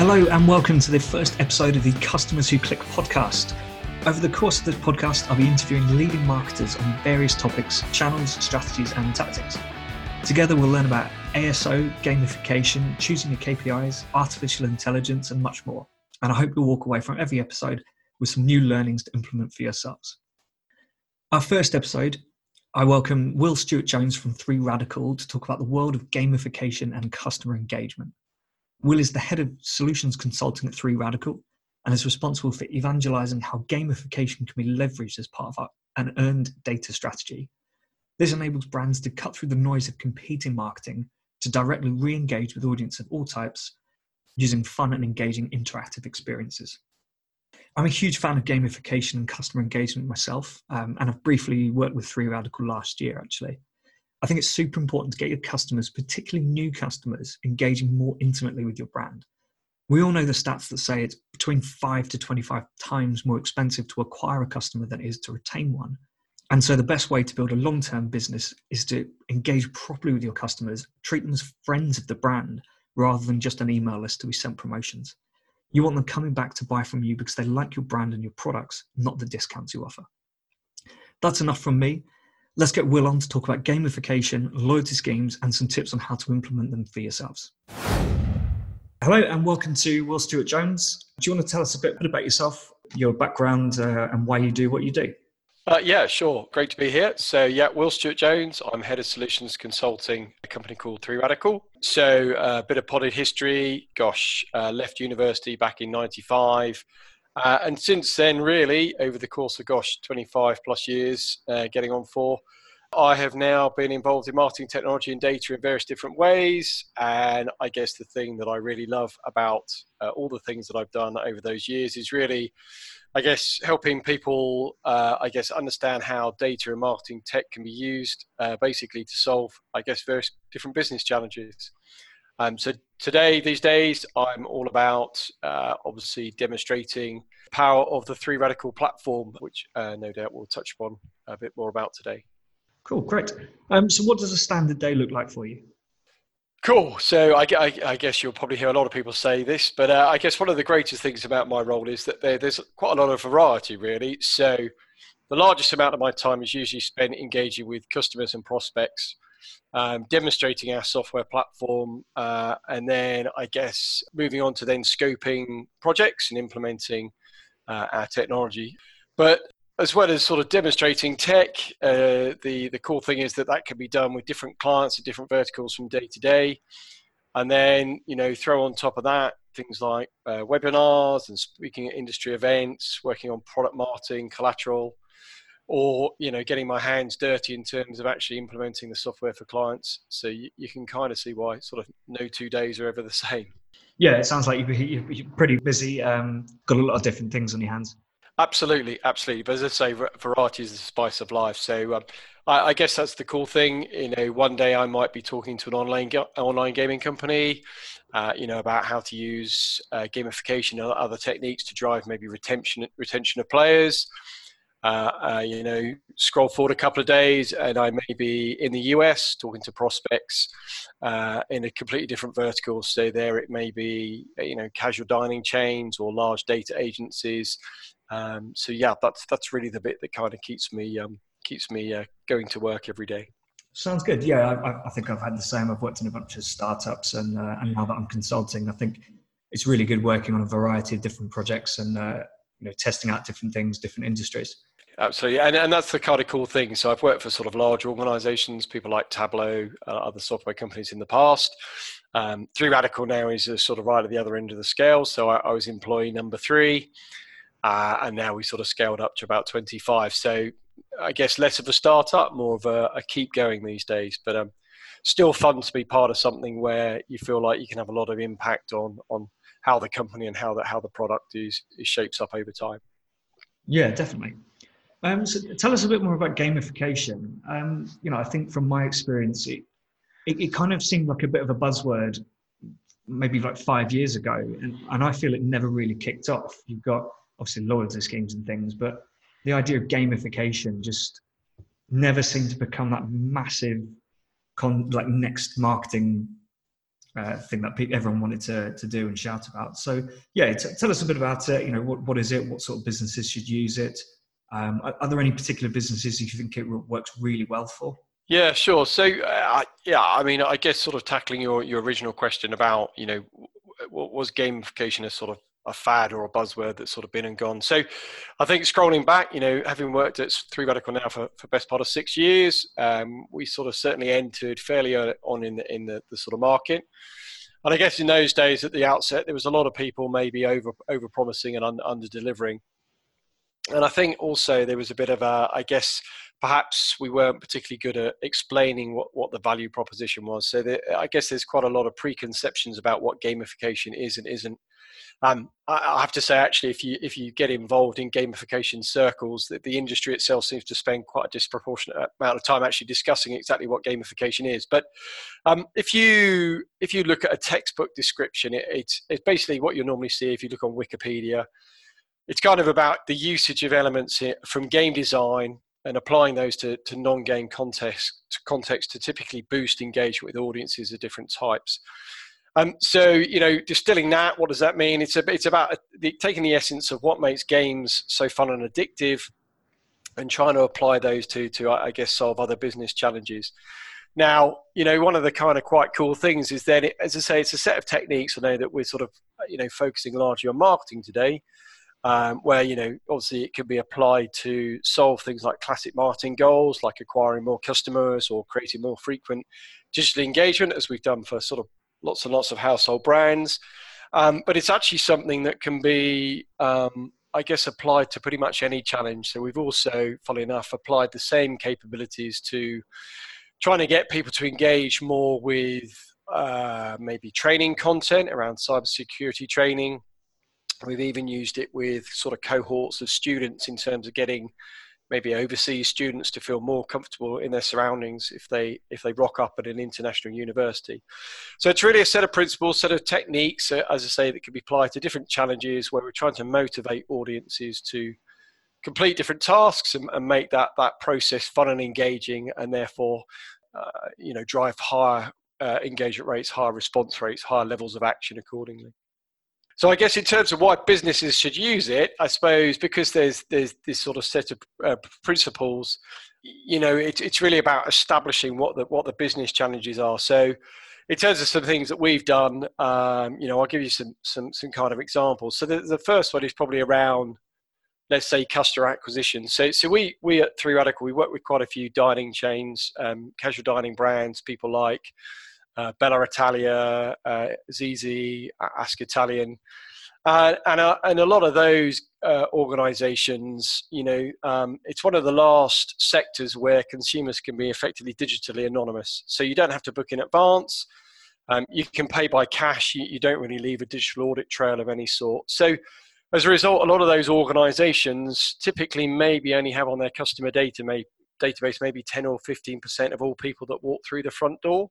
Hello, and welcome to the first episode of the Customers Who Click podcast. Over the course of this podcast, I'll be interviewing leading marketers on various topics, channels, strategies, and tactics. Together, we'll learn about ASO, gamification, choosing your KPIs, artificial intelligence, and much more. And I hope you'll walk away from every episode with some new learnings to implement for yourselves. Our first episode, I welcome Will Stewart Jones from Three Radical to talk about the world of gamification and customer engagement. Will is the head of solutions consulting at Three Radical and is responsible for evangelizing how gamification can be leveraged as part of an earned data strategy. This enables brands to cut through the noise of competing marketing to directly re engage with audiences of all types using fun and engaging interactive experiences. I'm a huge fan of gamification and customer engagement myself, um, and I've briefly worked with Three Radical last year actually. I think it's super important to get your customers, particularly new customers, engaging more intimately with your brand. We all know the stats that say it's between 5 to 25 times more expensive to acquire a customer than it is to retain one. And so, the best way to build a long term business is to engage properly with your customers, treat them as friends of the brand rather than just an email list to be sent promotions. You want them coming back to buy from you because they like your brand and your products, not the discounts you offer. That's enough from me. Let's get Will on to talk about gamification, loyalty schemes, and some tips on how to implement them for yourselves. Hello, and welcome to Will Stewart Jones. Do you want to tell us a bit about yourself, your background, uh, and why you do what you do? Uh, yeah, sure. Great to be here. So, yeah, Will Stewart Jones. I'm head of solutions consulting, a company called Three Radical. So, a uh, bit of potted history. Gosh, uh, left university back in '95. Uh, and since then, really, over the course of, gosh, 25 plus years, uh, getting on four, I have now been involved in marketing technology and data in various different ways. And I guess the thing that I really love about uh, all the things that I've done over those years is really, I guess, helping people, uh, I guess, understand how data and marketing tech can be used uh, basically to solve, I guess, various different business challenges. Um, so today, these days, I'm all about uh, obviously demonstrating the power of the Three Radical platform, which uh, no doubt we'll touch upon a bit more about today. Cool, great. Um, so, what does a standard day look like for you? Cool. So I, I, I, guess you'll probably hear a lot of people say this, but uh, I guess one of the greatest things about my role is that there, there's quite a lot of variety, really. So the largest amount of my time is usually spent engaging with customers and prospects um, demonstrating our software platform, uh, and then I guess moving on to then scoping projects and implementing uh, our technology. But as well as sort of demonstrating tech, uh, the the cool thing is that that can be done with different clients and different verticals from day to day. And then you know throw on top of that things like uh, webinars and speaking at industry events, working on product marketing, collateral, or you know getting my hands dirty in terms of actually implementing the software for clients. So you, you can kind of see why sort of no two days are ever the same. Yeah it sounds like you're, pretty busy um, got a lot of different things on your hands. Absolutely absolutely. But as i say variety is the spice of life. So um, I, I, guess that's the cool thing. You know one day i might be talking to an online online gaming company uh, you know about how to use uh, gamification and other techniques to drive maybe retention retention of players uh, uh, you know, scroll forward a couple of days, and I may be in the US talking to prospects uh, in a completely different vertical. So there, it may be you know casual dining chains or large data agencies. Um, so yeah, that's that's really the bit that kind of keeps me um, keeps me uh, going to work every day. Sounds good. Yeah, I, I, think I've had the same. I've worked in a bunch of startups, and uh, and now that I'm consulting, I think it's really good working on a variety of different projects and uh, you know testing out different things, different industries. Absolutely, and, and that's the kind of cool thing. So I've worked for sort of large organisations, people like Tableau, uh, other software companies in the past. Um, three Radical now is sort of right at the other end of the scale. So I, I was employee number three, uh, and now we sort of scaled up to about 25. So I guess less of a startup, more of a, a keep going these days. But um, still fun to be part of something where you feel like you can have a lot of impact on on how the company and how the how the product is, is shapes up over time. Yeah, definitely. Um, so tell us a bit more about gamification. Um, you know, I think from my experience, it, it, it, kind of seemed like a bit of a buzzword maybe like five years ago, and, and I feel it never really kicked off. You've got obviously loyalty schemes and things, but the idea of gamification just never seemed to become that massive, con, like next marketing uh, thing that people, everyone wanted to, to do and shout about. So yeah, t- tell us a bit about it. You know, what, what is it? What sort of businesses should use it? Um, are, are, there any particular businesses you think it works really well for? Yeah, sure. So uh, yeah, I mean, I guess sort of tackling your, your original question about you know, was gamification a sort of a fad or a buzzword that's sort of been and gone. So I think scrolling back, you know, having worked at Three Radical now for, for best part of six years, um, we sort of certainly entered fairly early on in the, in the, the sort of market. And I guess in those days at the outset, there was a lot of people maybe over over promising and un, under delivering. And I think also there was a bit of a, I guess, perhaps we weren't particularly good at explaining what, what the value proposition was. So there, I guess there's quite a lot of preconceptions about what gamification is and isn't. Um, I, I have to say, actually, if you if you get involved in gamification circles, that the industry itself seems to spend quite a disproportionate amount of time actually discussing exactly what gamification is. But um, if you if you look at a textbook description, it, it's it's basically what you normally see if you look on Wikipedia. It's kind of about the usage of elements from game design and applying those to, to non-game context context to typically boost engagement with audiences of different types. Um, so you know, distilling that, what does that mean? It's a, it's about the, taking the essence of what makes games so fun and addictive, and trying to apply those to to I guess solve other business challenges. Now, you know, one of the kind of quite cool things is then, as I say, it's a set of techniques. I know that we're sort of you know focusing largely on marketing today, um, where you know obviously it can be applied to solve things like classic marketing goals like acquiring more customers or creating more frequent digital engagement as we've done for sort of lots and lots of household brands. Um, but it's actually something that can be um, i guess applied to pretty much any challenge. So we've also funnily enough applied the same capabilities to trying to get people to engage more with uh, maybe training content around cybersecurity training We've even used it with sort of cohorts of students in terms of getting maybe overseas students to feel more comfortable in their surroundings if they if they rock up at an international university. So it's really a set of principles, set of techniques, uh, as I say, that can be applied to different challenges where we're trying to motivate audiences to complete different tasks and, and make that that process fun and engaging, and therefore, uh, you know, drive higher uh, engagement rates, higher response rates, higher levels of action accordingly. So I guess in terms of why businesses should use it, I suppose because there's there's this sort of set of uh, principles, you know, it, it's really about establishing what the what the business challenges are. So in terms of some things that we've done, um, you know, I'll give you some some some kind of examples. So the, the first one is probably around, let's say, customer acquisition. So so we we at Three Radical we work with quite a few dining chains, um, casual dining brands, people like uh, Bella Italia, uh, Zizzi, Ask Italian. Uh, and, uh, and a lot of those uh, organizations, you know, um, it's one of the last sectors where consumers can be effectively digitally anonymous. So you don't have to book in advance. Um, you can pay by cash. You, you, don't really leave a digital audit trail of any sort. So as a result, a lot of those organizations typically maybe only have on their customer data may, database maybe 10 or 15% of all people that walk through the front door.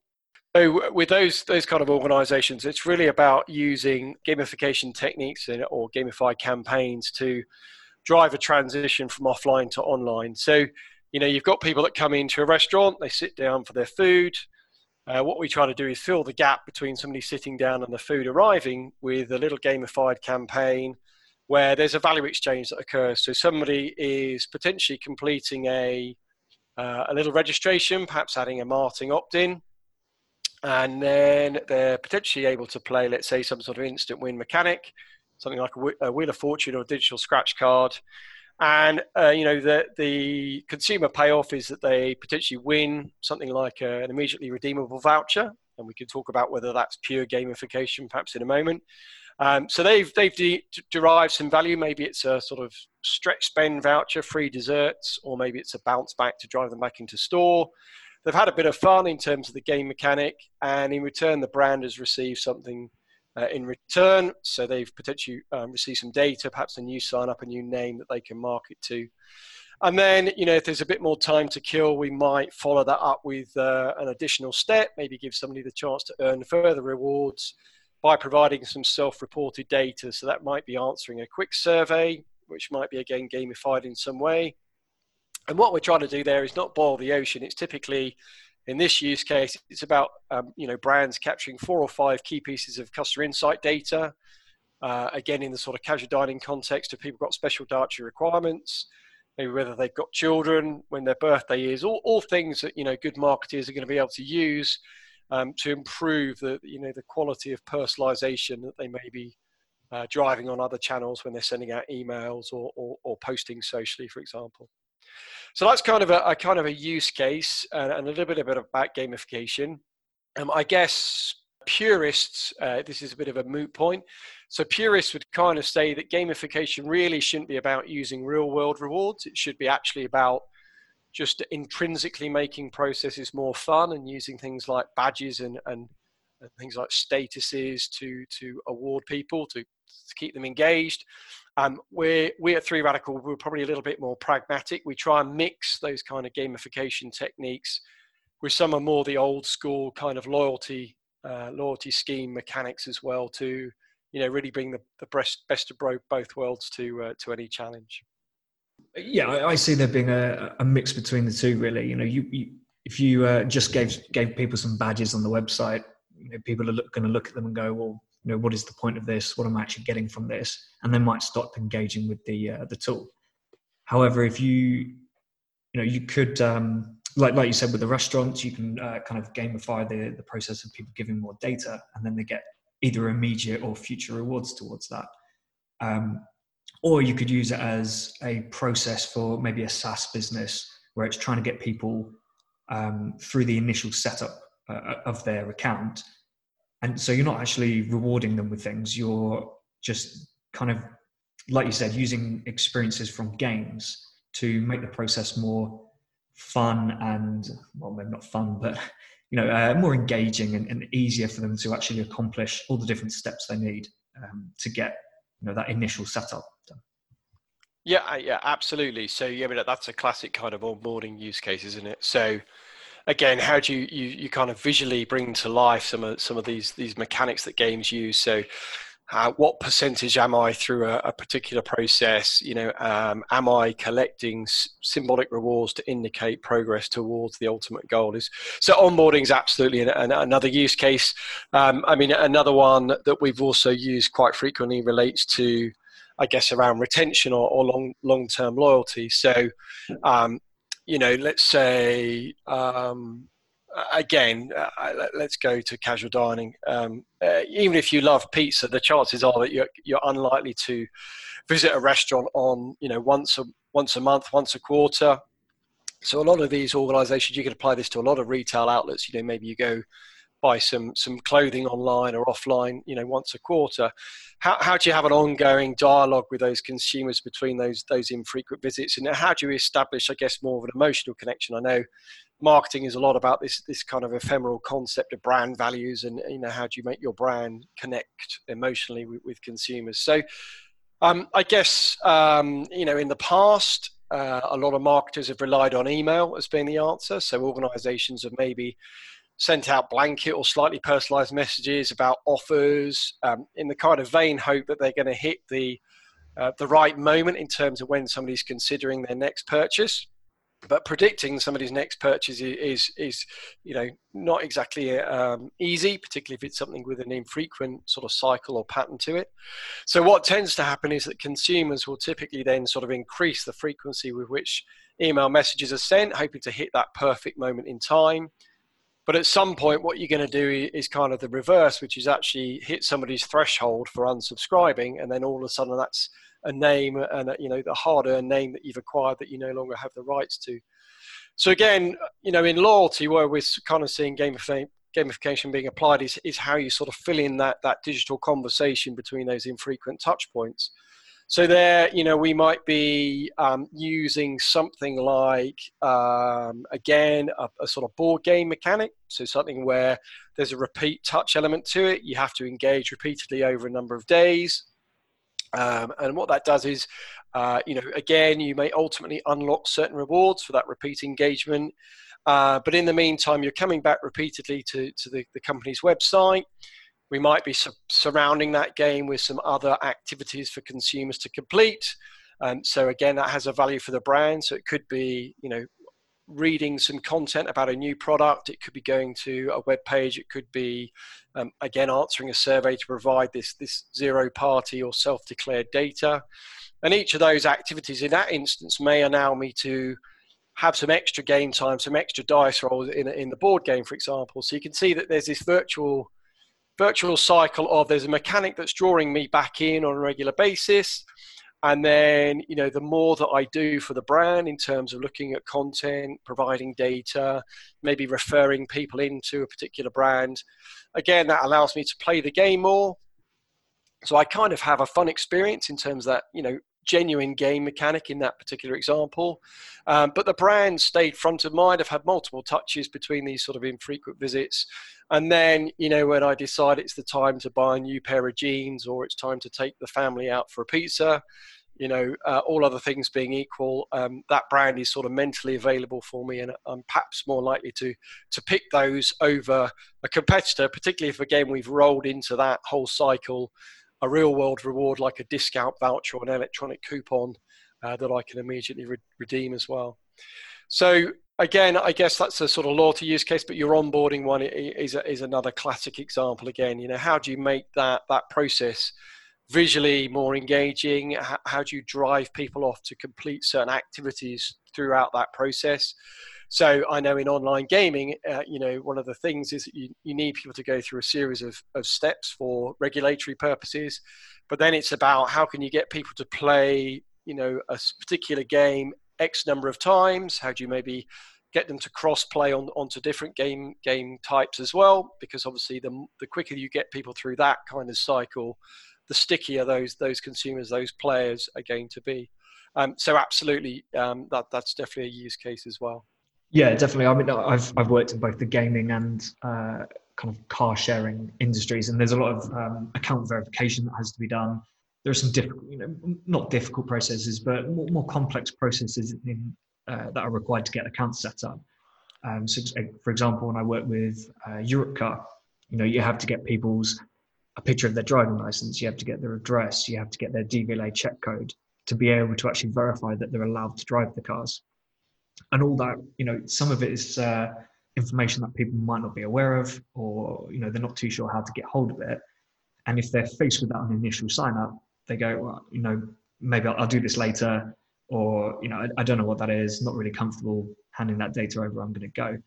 So with those those kind of organisations, it's really about using gamification techniques or gamified campaigns to drive a transition from offline to online. So you know you've got people that come into a restaurant, they sit down for their food. Uh, what we try to do is fill the gap between somebody sitting down and the food arriving with a little gamified campaign where there's a value exchange that occurs. So somebody is potentially completing a uh, a little registration, perhaps adding a marketing opt-in, and then they're potentially able to play, let's say, some sort of instant win mechanic, something like a, Wheel of Fortune or a digital scratch card. And uh, you know the the consumer payoff is that they potentially win something like a, an immediately redeemable voucher, and we can talk about whether that's pure gamification, perhaps in a moment. Um, so they've they've de- derived some value. Maybe it's a sort of stretch spend voucher, free desserts, or maybe it's a bounce back to drive them back into store they've had a bit of fun in terms of the game mechanic, and in return, the brand has received something uh, in return. So they've potentially um, received some data, perhaps a new sign up, a new name that they can market to. And then, you know, if there's a bit more time to kill, we might follow that up with uh, an additional step, maybe give somebody the chance to earn further rewards by providing some self reported data. So that might be answering a quick survey, which might be again gamified in some way. And what we're trying to do there is not boil the ocean. It's typically In this use case, it's about um, you know brands capturing four or five key pieces of customer insight data. Uh, again, in the sort of casual dining context, if people got special dietary requirements, maybe whether they've got children, when their birthday is, all, all things that you know good marketers are going to be able to use um, to improve the you know the quality of personalization that they may be uh, driving on other channels when they're sending out emails or, or, or posting socially, for example. So that's kind of a, a kind of a use case and, and, a little bit, a bit about gamification. Um, I guess purists, uh, this is a bit of a moot point. So purists would kind of say that gamification really shouldn't be about using real world rewards. It should be actually about just intrinsically making processes more fun and using things like badges and, and, and things like statuses to to award people to, to keep them engaged um, we're, we at Three Radical, we're probably a little bit more pragmatic. We try and mix those kind of gamification techniques with some of more the old school kind of loyalty uh, loyalty scheme mechanics as well to you know really bring the, the best best of both worlds to uh, to any challenge. Yeah, I, I, see there being a, a mix between the two. Really, you know, you, you if you uh, just gave gave people some badges on the website, you know, people are going to look at them and go, well, you know what is the point of this? What am i actually getting from this? And they might stop engaging with the uh, the tool. However if you you know you could um, like like you said with the restaurants you can uh, kind of gamify the the process of people giving more data and then they get either immediate or future rewards towards that. Um, or you could use it as a process for maybe a SaaS business where it's trying to get people um, through the initial setup uh, of their account and so you're not actually rewarding them with things. You're just kind of like you said using experiences from games to make the process more fun and well maybe not fun but you know uh, more engaging and, and, easier for them to actually accomplish all the different steps they need um, to get you know that initial setup done. Yeah yeah absolutely. So yeah but that's a classic kind of onboarding use case isn't it? So again, how do you, you, you kind of visually bring to life some of some of these these mechanics that games use? So, uh, what percentage am I through a, a particular process? You know, um, am I collecting s- symbolic rewards to indicate progress towards the ultimate goal? Is so onboarding is absolutely an, an, another use case. Um, I mean, another one that we've also used quite frequently relates to. I guess around retention or, or long long term loyalty. So, um, you know, let's say um, again, uh, let's go to casual dining. Um, uh, even if you love pizza, the chances are that you're, you're unlikely to visit a restaurant on you know once a once a month, once a quarter. So a lot of these organisations, you can apply this to a lot of retail outlets. You know, maybe you go buy some some clothing online or offline, you know, once a quarter. How, how do you have an ongoing dialogue with those consumers between those those infrequent visits, and how do you establish, I guess, more of an emotional connection? I know marketing is a lot about this this kind of ephemeral concept of brand values, and you know, how do you make your brand connect emotionally with, with consumers? So. Um, I guess um, you know in the past, uh, a lot of marketers have relied on email as being the answer. So organisations have maybe sent out blanket or slightly personalized messages about offers um, in the kind of vain hope that they're going to hit the uh, the right moment in terms of when somebody's considering their next purchase. But predicting somebody's next purchase is, is, is you know, not exactly um, easy, particularly if it's something with an infrequent sort of cycle or pattern to it. So what tends to happen is that consumers will typically then sort of increase the frequency with which email messages are sent, hoping to hit that perfect moment in time. But at some point, what you're going to do is kind of the reverse, which is actually hit somebody's threshold for unsubscribing, and then all of a sudden that's a name and you know the hard-earned name that you've acquired that you no longer have the rights to. So again, you know, in loyalty, where we're kind of seeing gamification being applied is, is how you sort of fill in that that digital conversation between those infrequent touch points. So there, you know, we might be um, using something like, um, again, a, a, sort of board game mechanic. So something where there's a repeat touch element to it. You have to engage repeatedly over a number of days. Um, and what that does is, uh, you know, again, you may ultimately unlock certain rewards for that repeat engagement. Uh, but in the meantime, you're coming back repeatedly to, to the, the company's website. We might be su- surrounding that game with some other activities for consumers to complete. Um, so again, that has a value for the brand. So it could be, you know, reading some content about a new product. It could be going to a web page. It could be, um, again, answering a survey to provide this, this zero party or self declared data. And each of those activities in that instance may allow me to have some extra game time, some extra dice rolls in, in the board game, for example. So you can see that there's this virtual virtual cycle of there's a mechanic that's drawing me back in on a regular basis. And then you know the more that i do for the brand in terms of looking at content providing data maybe referring people into a particular brand again that allows me to play the game more. So i kind of have a fun experience in terms that you know genuine game mechanic in that particular example. Um, but the brand stayed front of mind. I've had multiple touches between these sort of infrequent visits. And then, you know, when I decide it's the time to buy a new pair of jeans or it's time to take the family out for a pizza, you know, uh, all other things being equal, um, that brand is sort of mentally available for me, and I'm perhaps more likely to to pick those over a competitor, particularly if again we've rolled into that whole cycle a real world reward like a discount voucher or an electronic coupon uh, that I can immediately re- redeem as well. So again, I guess that's a sort of loyalty use case, but your onboarding one is, is another classic example. Again, you know, how do you make that that process visually more engaging? How, how do you drive people off to complete certain activities throughout that process? So I know in online gaming, uh, you know, one of the things is that you, you need people to go through a series of, of steps for regulatory purposes, but then it's about how can you get people to play, you know, a particular game X number of times? How do you maybe get them to cross play on onto different game game types as well? Because obviously, the the quicker you get people through that kind of cycle, the stickier those those consumers, those players are going to be. Um, so absolutely, um, that that's definitely a use case as well. Yeah, definitely. I mean, I've I've worked in both the gaming and uh, kind of car sharing industries, and there's a lot of um, account verification that has to be done. There are some difficult, you know, not difficult processes, but more, more complex processes in, uh, that are required to get accounts set up. Um, so, for example, when I work with uh, Europcar, you know, you have to get people's a picture of their driving license, you have to get their address, you have to get their DVLA check code to be able to actually verify that they're allowed to drive the cars and all that you know some of it is uh, information that people might not be aware of or you know they're not too sure how to get hold of it. And if they're faced with that on initial sign up they go well you know maybe I'll, I'll do this later or you know I, I, don't know what that is not really comfortable handing that data over i'm going to go.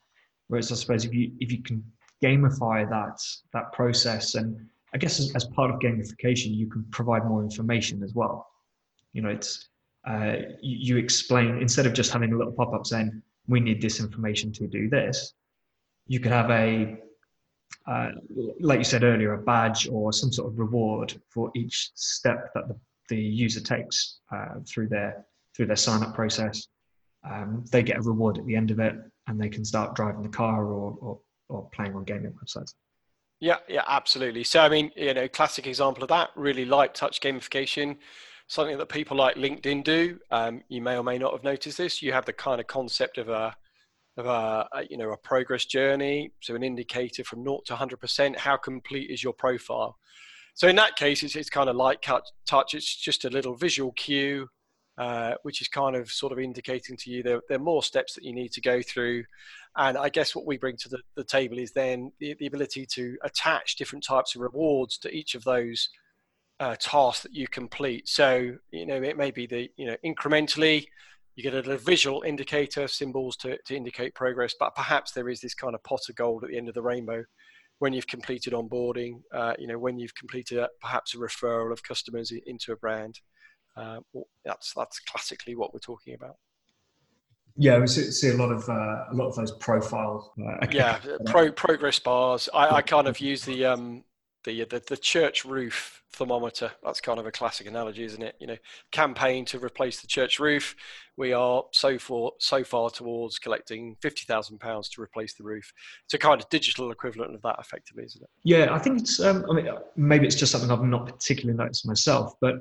Whereas i suppose if you if you can gamify that that process and i guess as, as part of gamification you can provide more information as well. You know it's uh, you, you, explain instead of just having a little pop-up saying we need this information to do this you could have a uh, like you said earlier a badge or some sort of reward for each step that the, the user takes uh, through their through their sign up process. Um, they get a reward at the end of it and they can start driving the car or, or, or playing on gaming websites. Yeah yeah absolutely. So i mean you know classic example of that really light touch gamification something that people like LinkedIn do. Um, you may or may not have noticed this. You have the kind of concept of a of a, a, you know a progress journey, so an indicator from naught to 100%. How complete is your profile? So in that case, it's, it's kind of light cut touch. It's just a little visual cue, uh, which is kind of sort of indicating to you there, there are more steps that you need to go through. And I guess what we bring to the, the table is then the, the ability to attach different types of rewards to each of those uh, task that you complete. So, you know, it may be the, you know, incrementally you get a little visual indicator, symbols to, to indicate progress, but perhaps there is this kind of pot of gold at the end of the rainbow when you've completed onboarding, uh, you know, when you've completed a, perhaps a referral of customers into a brand. Uh, that's that's classically what we're talking about. Yeah, we see, see a lot of uh, a lot of those profile. Uh, yeah, pro, progress bars. I, I kind of use the um, the, the the church roof thermometer. That's kind of a classic analogy, isn't it? You know, campaign to replace the church roof. We are so far so far towards collecting fifty thousand pounds to replace the roof. It's a kind of digital equivalent of that, effectively, isn't it? Yeah, I think it's. Um, I mean, maybe it's just something I've not particularly noticed myself, but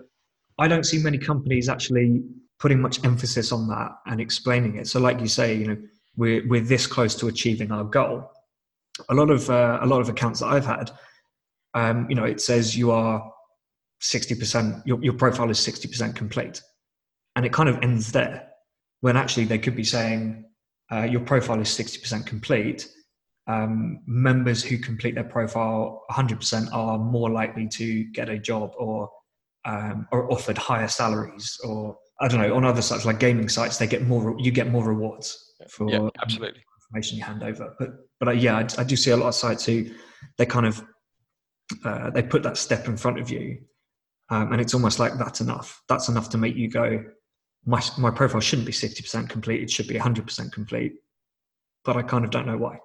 I don't see many companies actually putting much emphasis on that and explaining it. So, like you say, you know, we're we're this close to achieving our goal. A lot of uh, a lot of accounts that I've had um, you know, it says you are 60%, your, your profile is 60% complete. And it kind of ends there when actually they could be saying, uh, your profile is 60% complete, um, members who complete their profile 100% are more likely to get a job or um, or offered higher salaries or I don't know on other sites like gaming sites they get more you get more rewards for yeah, absolutely. information you hand over. But but uh, yeah I, I, do see a lot of sites who they kind of uh, they put that step in front of you um, and it's almost like that's enough that's enough to make you go my, my profile shouldn't be 60% complete it should be 100% complete but I kind of don't know why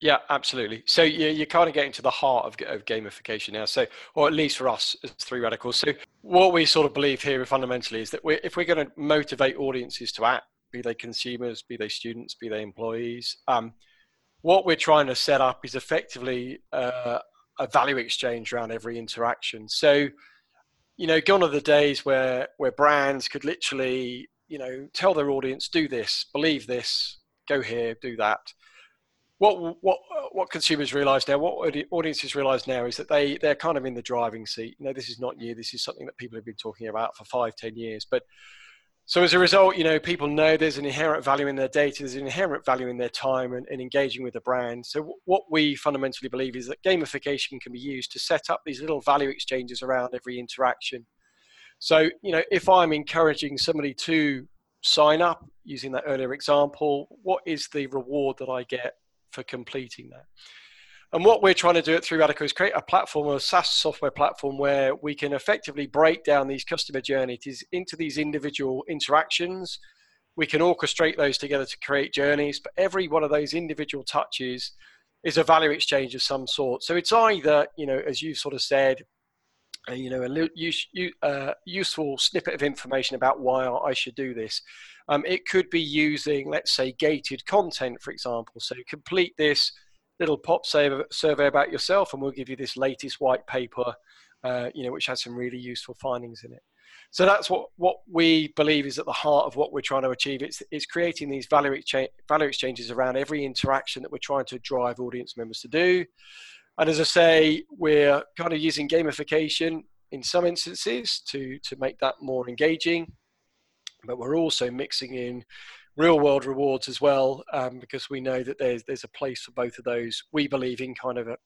yeah, absolutely. So you, you're kind of getting to the heart of, of gamification now. So, or at least for us as three radicals. So, what we sort of believe here fundamentally is that we're, if we're going to motivate audiences to act, be they consumers, be they students, be they employees, um, what we're trying to set up is effectively uh, a value exchange around every interaction. So, you know, gone are the days where where brands could literally, you know, tell their audience, do this, believe this, go here, do that what what what consumers realise now, what audiences realise now, is that they they're kind of in the driving seat. You know, this is not new. This is something that people have been talking about for five, ten years. But so as a result, you know, people know there's an inherent value in their data. There's an inherent value in their time and, and engaging with the brand. So what we fundamentally believe is that gamification can be used to set up these little value exchanges around every interaction. So you know, if I'm encouraging somebody to sign up using that earlier example, what is the reward that I get for completing that. And what we're trying to do at Three Radical is create a platform, a SaaS software platform, where we can effectively break down these customer journeys into these individual interactions. We can orchestrate those together to create journeys, but every one of those individual touches is a value exchange of some sort. So it's either, you know, as you sort of said, uh, you know, a use, uh, useful snippet of information about why I should do this. Um, it could be using, let's say, gated content, for example. So complete this little pop survey about yourself, and we'll give you this latest white paper, uh, you know, which has some really useful findings in it. So that's what, what we believe is at the heart of what we're trying to achieve. It's, it's creating these value, exchange, value exchanges around every interaction that we're trying to drive audience members to do. And as I say, we're kind of using gamification in some instances to, to make that more engaging but we're also mixing in real world rewards as well um, because we know that there's there's a place for both of those. We believe in kind of a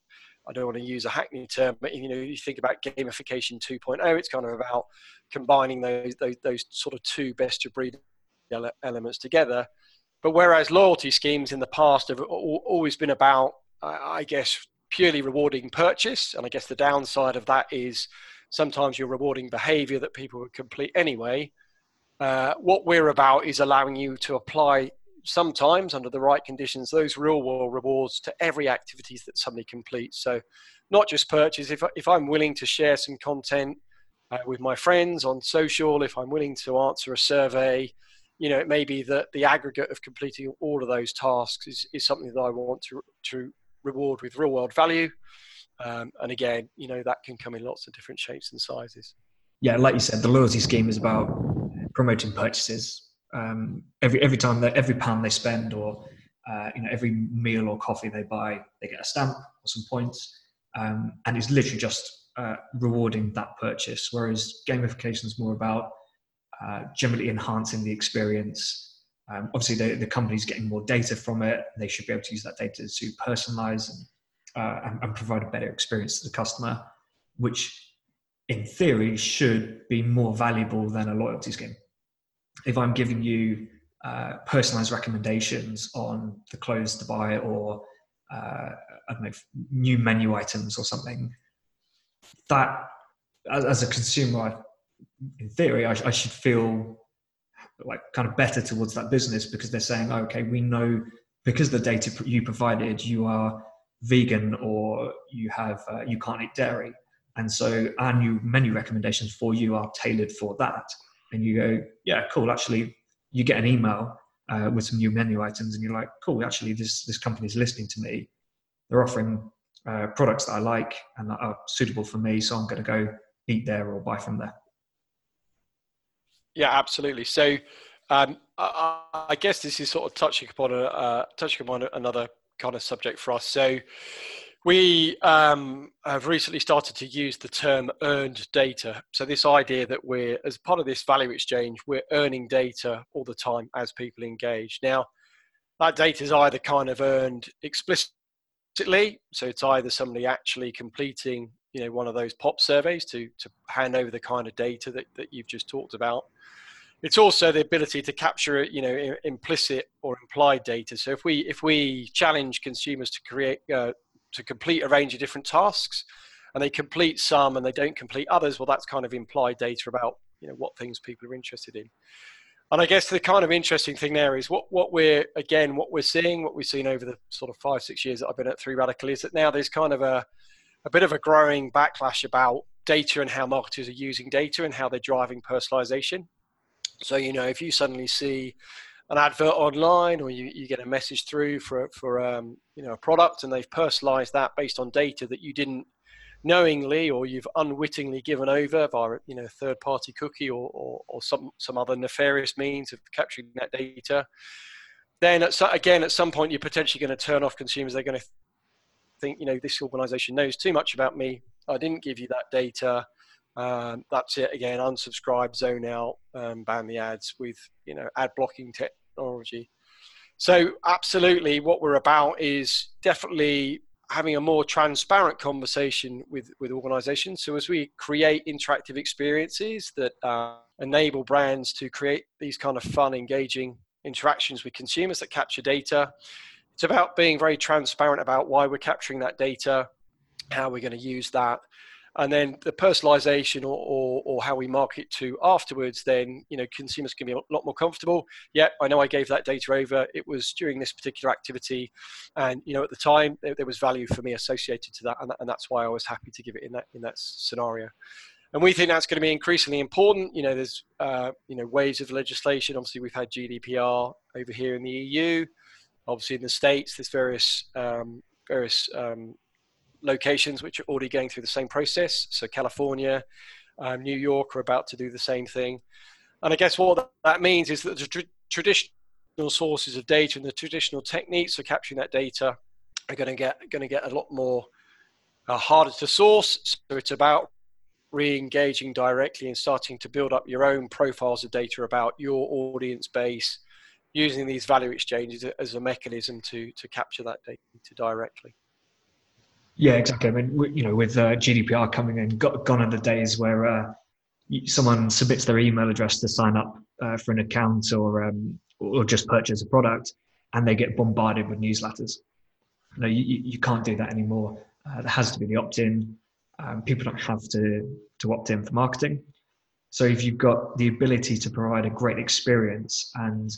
I don't want to use a hackney term, but you know, you think about gamification 2.0, it's kind of about combining those those, those sort of two best of breed elements together. But whereas loyalty schemes in the past have always been about, I guess, purely rewarding purchase, and I guess the downside of that is sometimes you're rewarding behavior that people would complete anyway. Uh, what we're about is allowing you to apply sometimes under the right conditions those real world rewards to every activities that somebody completes. So not just purchase. If, if i'm willing to share some content uh, with my friends on social if i'm willing to answer a survey you know it may be that the aggregate of completing all of those tasks is, is something that i want to, to reward with real world value. Um, and again you know that can come in lots of different shapes and sizes. Yeah like you said the loyalty scheme is about promoting purchases. Um, every every time that every pound they spend, or uh, you know, every meal or coffee they buy, they get a stamp or some points, um, and it's literally just uh, rewarding that purchase. Whereas gamification is more about uh, generally enhancing the experience. Um, obviously, the, the company's getting more data from it. They should be able to use that data to personalize and, uh, and, and provide a better experience to the customer, which in theory should be more valuable than a loyalty scheme if I'm giving you uh, personalized recommendations on the clothes to buy or uh, I don't know new menu items or something, that as, as a consumer, in theory, I, I, should feel like kind of better towards that business because they're saying, oh, okay, we know because the data you provided, you are vegan or you have uh, you can't eat dairy, and so our new menu recommendations for you are tailored for that and you go, yeah, cool. Actually, you get an email uh, with some new menu items, and you're like, cool. Actually, this this company is listening to me. They're offering uh, products that I like and that are suitable for me, so I'm going to go eat there or buy from there. Yeah, absolutely. So, um, I, I, guess this is sort of touching upon a uh, touching upon another kind of subject for us. So, we um, have recently started to use the term earned data. So, this idea that we're, as part of this value exchange, we're earning data all the time as people engage. Now, that data is either kind of earned explicitly, so it's either somebody actually completing you know one of those pop surveys to to hand over the kind of data that, that you've just talked about it's also the ability to capture you know implicit or implied data so if we if we challenge consumers to create uh, to complete a range of different tasks and they complete some and they don't complete others well that's kind of implied data about you know what things people are interested in and I guess the kind of interesting thing there is what, what we're again what we're seeing, what we've seen over the sort of five six years that I've been at Three Radical is that now there's kind of a a bit of a growing backlash about data and how marketers are using data and how they're driving personalization. So you know if you suddenly see an advert online or you, you get a message through for for um, you know a product and they've personalized that based on data that you didn't knowingly or you've unwittingly given over via you know third party cookie or, or, or some some other nefarious means of capturing that data. Then at so, again at some point you're potentially going to turn off consumers. They're going to think you know this organization knows too much about me. I didn't give you that data um, that's it again unsubscribe zone out um, ban the ads with you know ad blocking technology so absolutely what we're about is definitely having a more transparent conversation with, with organizations. So as we create interactive experiences that uh, enable brands to create these kind of fun, engaging interactions with consumers that capture data, it's about being very transparent about why we're capturing that data, how we're going to use that, and then the personalization or, or, or, how we market to afterwards then you know consumers can be a lot more comfortable. Yeah i know i gave that data over. It was during this particular activity and you know at the time there, there was value for me associated to that and, and, that's why i was happy to give it in that in that scenario. And we think that's going to be increasingly important. You know there's uh, you know waves of legislation. Obviously we've had gdpr over here in the eu obviously in the states there's various um, various um, locations which are already going through the same process. So California, um, New York are about to do the same thing. And I guess what that means is that the tr- traditional sources of data and the traditional techniques for capturing that data are going to get going to get a lot more uh, harder to source. So it's about re-engaging directly and starting to build up your own profiles of data about your audience base using these value exchanges as a mechanism to to capture that data directly. Yeah, exactly. I mean, you know, with uh, GDPR coming in, got, gone are the days where uh, someone submits their email address to sign up uh, for an account or um, or just purchase a product, and they get bombarded with newsletters. No, you, you can't do that anymore. Uh, there has to be the opt-in. Um, people don't have to to opt in for marketing. So if you've got the ability to provide a great experience and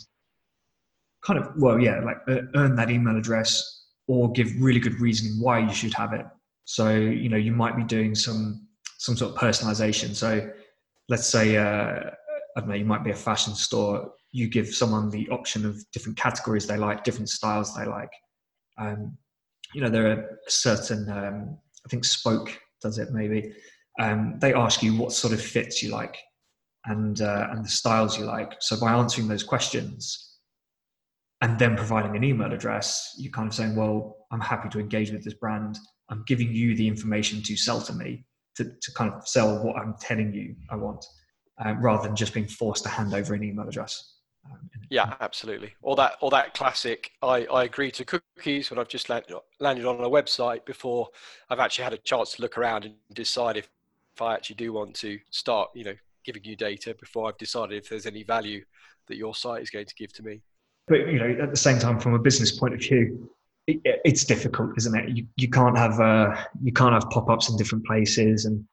kind of well, yeah, like earn that email address or give really good reasoning why you should have it. So you know you might be doing some some sort of personalization. So let's say uh, I don't know, you might be a fashion store. You give someone the option of different categories they like, different styles they like. Um, you know, there are certain. Um, I think Spoke does it maybe. Um, they ask you what sort of fits you like, and uh, and the styles you like. So by answering those questions, and then providing an email address, you're kind of saying, well, I'm happy to engage with this brand. I'm giving you the information to sell to me to, to kind of sell what I'm telling you I want, um, rather than just being forced to hand over an email address. Um, yeah, absolutely. Or that, or that classic. I, I agree to cookies when I've just landed, landed on a website before I've actually had a chance to look around and decide if, if I actually do want to start, you know, giving you data before I've decided if there's any value that your site is going to give to me but you know, at the same time, from a business point of view, it, it's difficult, isn't it? You you can't have uh, you can't have pop ups in different places, and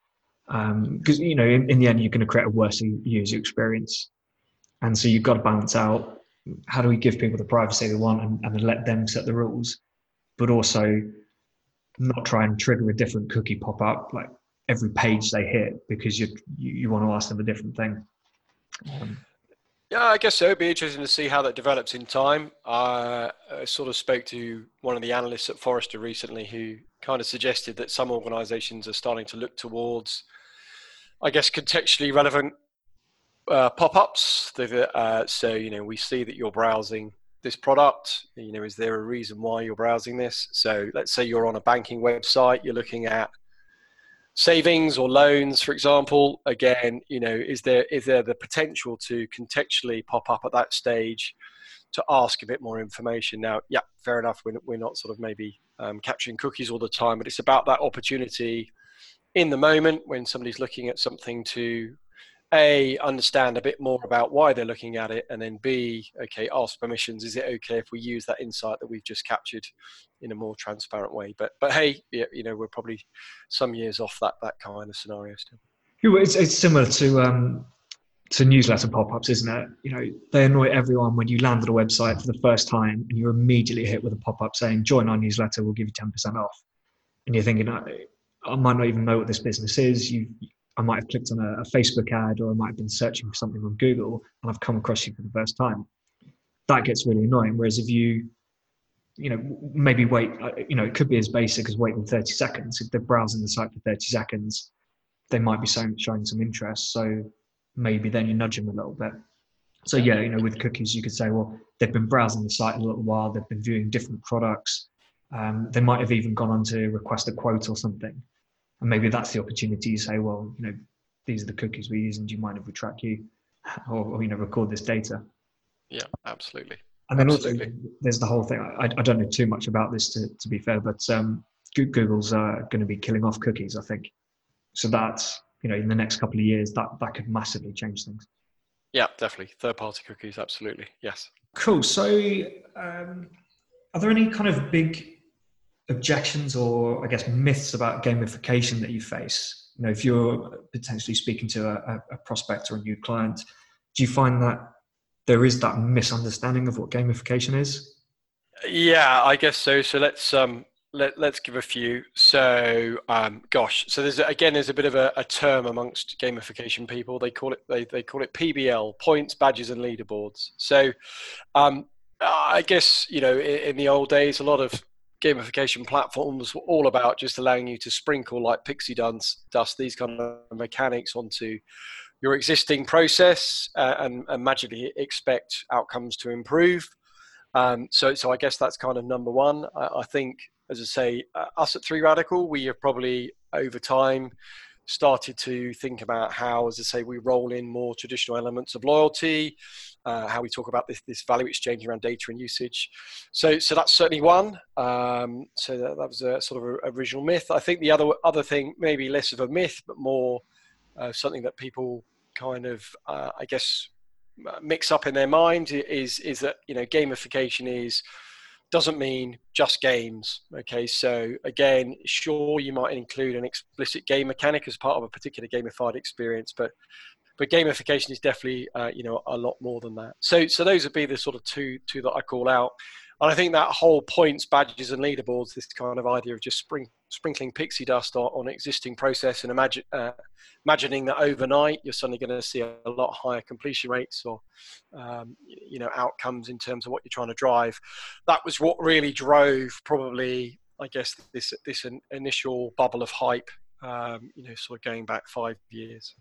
because um, you know, in, in the end, you're going to create a worse user experience, and so you've got to balance out how do we give people the privacy they want and, and let them set the rules, but also not try and trigger a different cookie pop up like every page they hit because you you, you want to ask them a different thing. Um, yeah, I guess so. It'd be interesting to see how that develops in time. Uh, I sort of spoke to one of the analysts at Forrester recently who kind of suggested that some organizations are starting to look towards, I guess, contextually relevant uh, pop ups. Uh, so, you know, we see that you're browsing this product. You know, is there a reason why you're browsing this? So, let's say you're on a banking website, you're looking at savings or loans for example again you know is there is there the potential to contextually pop up at that stage to ask a bit more information. Now, yeah, fair enough. We're, we're not sort of maybe um, capturing cookies all the time, but it's about that opportunity in the moment when somebody's looking at something to a understand a bit more about why they're looking at it and then b okay ask permissions. Is it okay if we use that insight that we've just captured in a more transparent way? But but hey you know we're probably some years off that that kind of scenario still. It's, it's similar to um to newsletter pop-ups isn't it? You know they annoy everyone when you land at a website for the first time and you're immediately hit with a pop-up saying join our newsletter we'll give you 10% off. And you're thinking I might not even know what this business is. You, I might have clicked on a, a, Facebook ad or I might have been searching for something on Google and I've come across you for the first time. That gets really annoying. Whereas if you, you know, maybe wait, uh, you know, it could be as basic as waiting 30 seconds. If they're browsing the site for 30 seconds, they might be showing, some interest. So maybe then you nudge them a little bit. So yeah, you know, with cookies, you could say, well, they've been browsing the site a little while. They've been viewing different products. Um, they might have even gone on to request a quote or something and maybe that's the opportunity you say well you know these are the cookies we use and do you mind if we track you or, or you know record this data? Yeah absolutely. And then absolutely. also there's the whole thing. I, I don't know too much about this to, to be fair but um, google's uh, going to be killing off cookies i think. So that's you know in the next couple of years that that could massively change things. Yeah definitely. Third party cookies absolutely. Yes. Cool. So um, are there any kind of big objections or I guess myths about gamification that you face? You know, if you're potentially speaking to a, a prospect or a new client, do you find that there is that misunderstanding of what gamification is? Yeah, I guess so. So let's um, let, let's give a few. So, um, gosh, so there's again there's a bit of a, a, term amongst gamification people. They call it they, they call it PBL, points, badges, and leaderboards. So, um, I guess you know in, in the old days, a lot of gamification platforms were all about just allowing you to sprinkle like pixie dust, these kind of mechanics onto your existing process uh, and, and, magically expect outcomes to improve. Um, so, so I guess that's kind of number one. I, I think, as I say, uh, us at Three Radical, we have probably over time started to think about how, as I say, we roll in more traditional elements of loyalty, uh, how we talk about this, this value exchange around data and usage. So, so that's certainly one. Um, so that, that, was a sort of a, original myth. I think the other other thing, maybe less of a myth, but more uh, something that people kind of, uh, I guess, mix up in their mind is is that you know gamification is doesn't mean just games. Okay, so again, sure, you might include an explicit game mechanic as part of a particular gamified experience, but but gamification is definitely uh, you know a lot more than that. So so those would be the sort of two two that I call out. And I think that whole points, badges, and leaderboards, this kind of idea of just spring, sprinkling pixie dust on, on existing process and imagine, uh, imagining that overnight you're suddenly going to see a, lot higher completion rates or um, you know outcomes in terms of what you're trying to drive. That was what really drove probably, I guess, this this initial bubble of hype. Um, you know, sort of going back five years.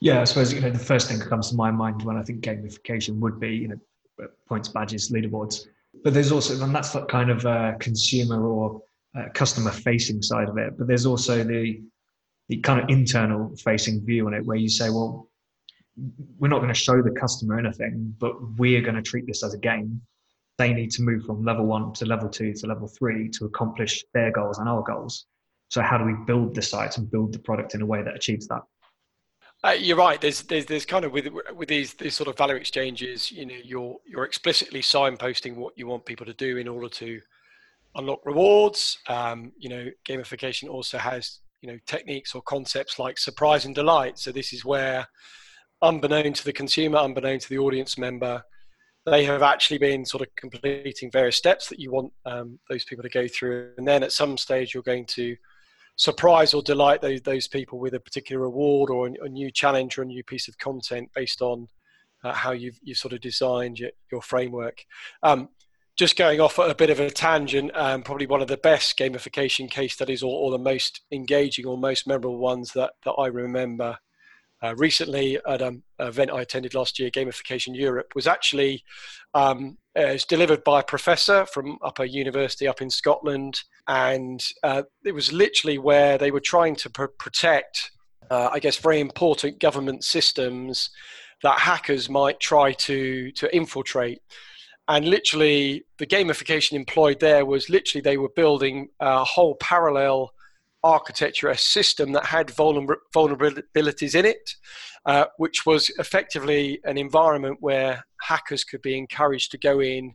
Yeah, I suppose you know the first thing that comes to my mind when I think gamification would be you know points, badges, leaderboards. But there's also, and that's that kind of uh, consumer or uh, customer facing side of it. But there's also the the kind of internal facing view on it, where you say, well, we're not going to show the customer anything, but we're going to treat this as a game. They need to move from level one to level two to level three to accomplish their goals and our goals. So how do we build the site and build the product in a way that achieves that? Uh, you're right. There's, there's, there's kind of with with these these sort of value exchanges, you know, you're you're explicitly signposting what you want people to do in order to unlock rewards. Um, you know, gamification also has you know techniques or concepts like surprise and delight. So this is where, unbeknown to the consumer, unbeknown to the audience member, they have actually been sort of completing various steps that you want um, those people to go through, and then at some stage you're going to surprise or delight those, those people with a particular award or a, a new challenge or a new piece of content based on uh, how you've, you've sort of designed your, your framework. Um, just going off a bit of a tangent, um, probably one of the best gamification case studies or, or, the most engaging or most memorable ones that, that I remember uh, recently at an event I attended last year, Gamification Europe, was actually um, uh, delivered by a professor from up a university up in Scotland, and uh, it was literally where they were trying to pr- protect, uh, I guess, very important government systems that hackers might try to to infiltrate. And literally, the gamification employed there was literally they were building a whole parallel architecture, a system that had vulnerabilities in it, uh, which was effectively an environment where hackers could be encouraged to go in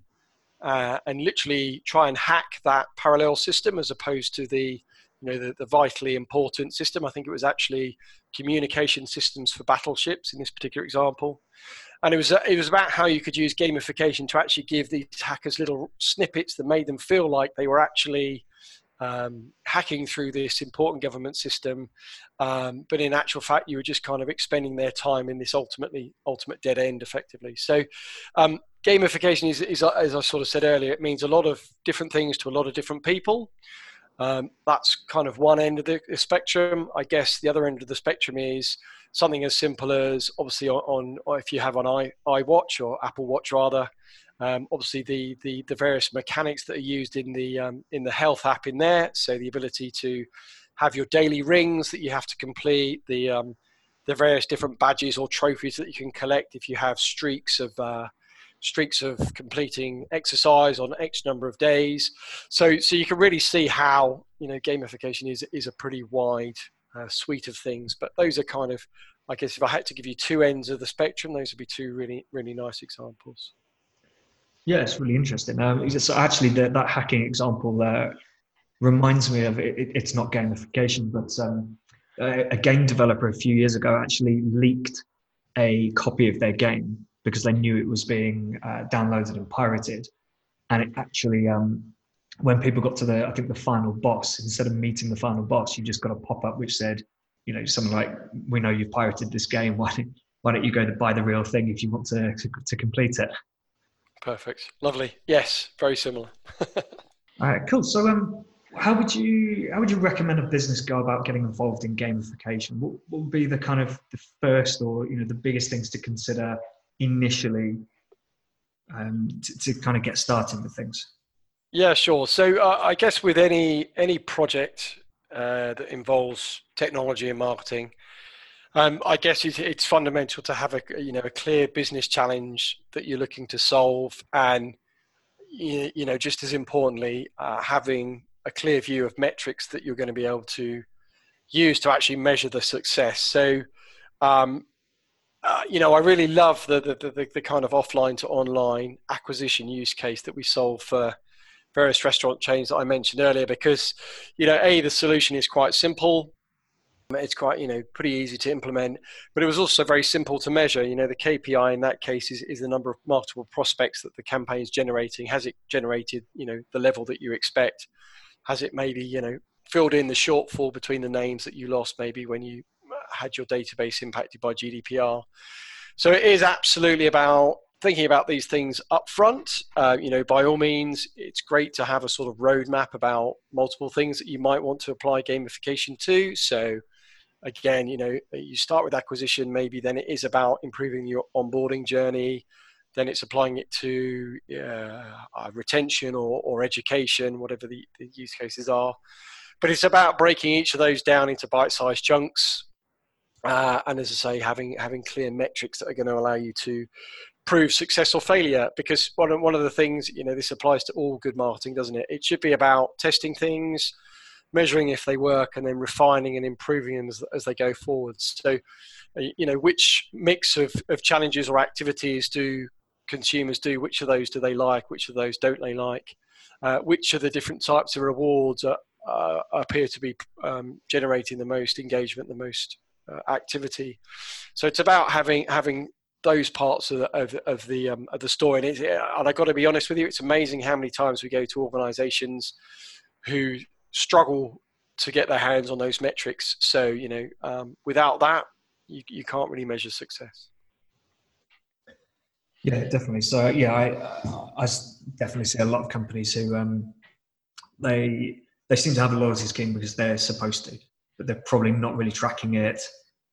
uh, and literally try and hack that parallel system as opposed to the you know the, the vitally important system. I think it was actually communication systems for battleships in this particular example. And it was it was about how you could use gamification to actually give these hackers little snippets that made them feel like they were actually um, hacking through this important government system, um, but in actual fact, you were just kind of expending their time in this ultimately ultimate dead end, effectively. So, um, gamification is, is, as I sort of said earlier, it means a lot of different things to a lot of different people. Um, that's kind of one end of the, spectrum. I guess the other end of the spectrum is something as simple as obviously on, on if you have an i iWatch or Apple Watch rather, um, obviously, the, the, the various mechanics that are used in the um, in the health app in there. So the ability to have your daily rings that you have to complete, the um, the various different badges or trophies that you can collect if you have streaks of uh, streaks of completing exercise on X number of days. So so you can really see how you know gamification is is a pretty wide uh, suite of things. But those are kind of I guess if I had to give you two ends of the spectrum, those would be two really really nice examples. Yeah, it's really interesting. Um, so actually, the, that hacking example there reminds me of it, it's not gamification, but um, a, a, game developer a few years ago actually leaked a copy of their game because they knew it was being uh, downloaded and pirated, and it actually. Um, when people got to the, I think the final boss, instead of meeting the final boss, you just got a pop up which said, you know, something like, "We know you've pirated this game. Why don't, why don't you go to buy the real thing if you want to, to, to complete it?" Perfect. Lovely. Yes, very similar. All right, cool. So, um, how would you how would you recommend a business go about getting involved in gamification? What, what would be the kind of the first or you know the biggest things to consider initially um, to, to kind of get started with things? Yeah, sure. So uh, I guess with any any project uh, that involves technology and marketing, um, I guess it's, it's, fundamental to have a you know a clear business challenge that you're looking to solve, and you, know just as importantly, uh, having a clear view of metrics that you're going to be able to use to actually measure the success. So, um, uh, you know, I really love the, the the, the kind of offline to online acquisition use case that we solve for various restaurant chains that I mentioned earlier, because you know, a the solution is quite simple it's quite, you know, pretty easy to implement, but it was also very simple to measure. You know, the KPI in that case is, is the number of marketable prospects that the campaign is generating. Has it generated, you know, the level that you expect? Has it maybe, you know, filled in the shortfall between the names that you lost maybe when you uh, had your database impacted by GDPR? So it is absolutely about thinking about these things up front. Uh, you know, by all means, it's great to have a sort of roadmap about multiple things that you might want to apply gamification to. So again, you know, you start with acquisition, maybe then it is about improving your onboarding journey. Then it's applying it to uh, retention or, or education, whatever the, the use cases are. But it's about breaking each of those down into bite-sized chunks, uh, and as I say, having having clear metrics that are going to allow you to prove success or failure. Because one one of the things, you know, this applies to all good marketing, doesn't it? It should be about testing things, measuring if they work and then refining and improving them as, as they go forwards. So, uh, you know, which mix of, of challenges or activities do consumers do? Which of those do they like? Which of those don't they like? Uh, which of the different types of rewards are, uh, appear to be um, generating the most engagement, the most uh, activity? So it's about having having those parts of the of, of the um, of the story. And, and I've got to be honest with you, it's amazing how many times we go to organisations who struggle to get their hands on those metrics. So, you know, um, without that, you, you can't really measure success. Yeah, definitely. So, yeah, I, I definitely see a lot of companies who um, they they seem to have a loyalty scheme because they're supposed to, but they're probably not really tracking it.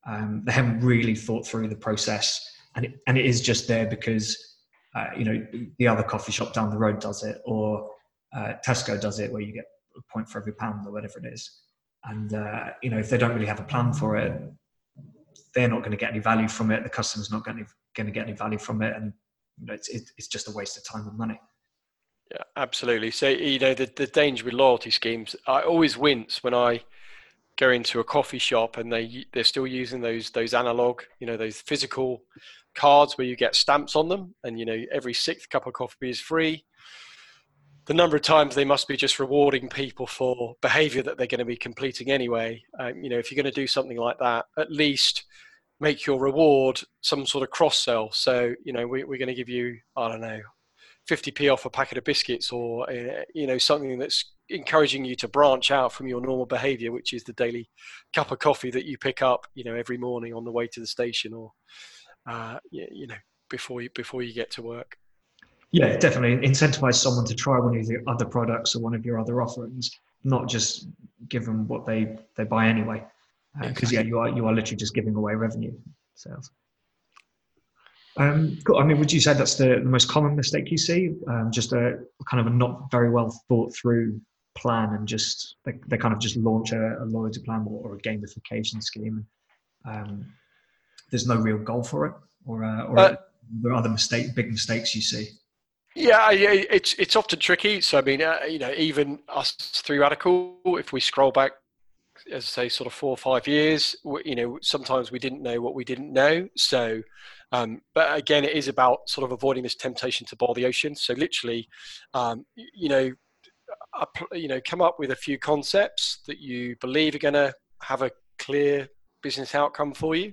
Um, they haven't really thought through the process, and it, and it is just there because uh, you know the other coffee shop down the road does it, or uh, Tesco does it, where you get a point for every pound or whatever it is. And uh, you know, if they don't really have a plan for it, they're not going to get any value from it. The customer's not going to, going to get any value from it. And you know, it's, it's just a waste of time and money. Yeah, absolutely. So, you know, the, the danger with loyalty schemes, I always wince when I go into a coffee shop and they, they're still using those, those analog, you know, those physical cards where you get stamps on them and, you know, every sixth cup of coffee is free the number of times they must be just rewarding people for behavior that they're going to be completing anyway. Um, you know, if you're going to do something like that, at least make your reward some sort of cross sell. So, you know, we, are going to give you, I don't know, 50p off a packet of biscuits or, uh, you know, something that's encouraging you to branch out from your normal behavior, which is the daily cup of coffee that you pick up, you know, every morning on the way to the station or, uh, you know, before you, before you get to work. Yeah, definitely incentivize someone to try one of your other products or one of your other offerings, not just give them what they they buy anyway. Because uh, yeah, you are you are literally just giving away revenue sales. Um, cool. I mean, would you say that's the, the most common mistake you see? Um, just a kind of a not very well thought through plan, and just they, they kind of just launch a, a loyalty plan or, or, a gamification scheme. Um, there's no real goal for it, or uh, or uh, there are other mistake, big mistakes you see. Yeah, it's it's often tricky. So I mean, uh, you know, even us Three Radical, if we scroll back, as I say, sort of four or five years, you know, sometimes we didn't know what we didn't know. So, um, but again, it is about sort of avoiding this temptation to boil the ocean. So literally, um, you know, you know, come up with a few concepts that you believe are going to have a clear business outcome for you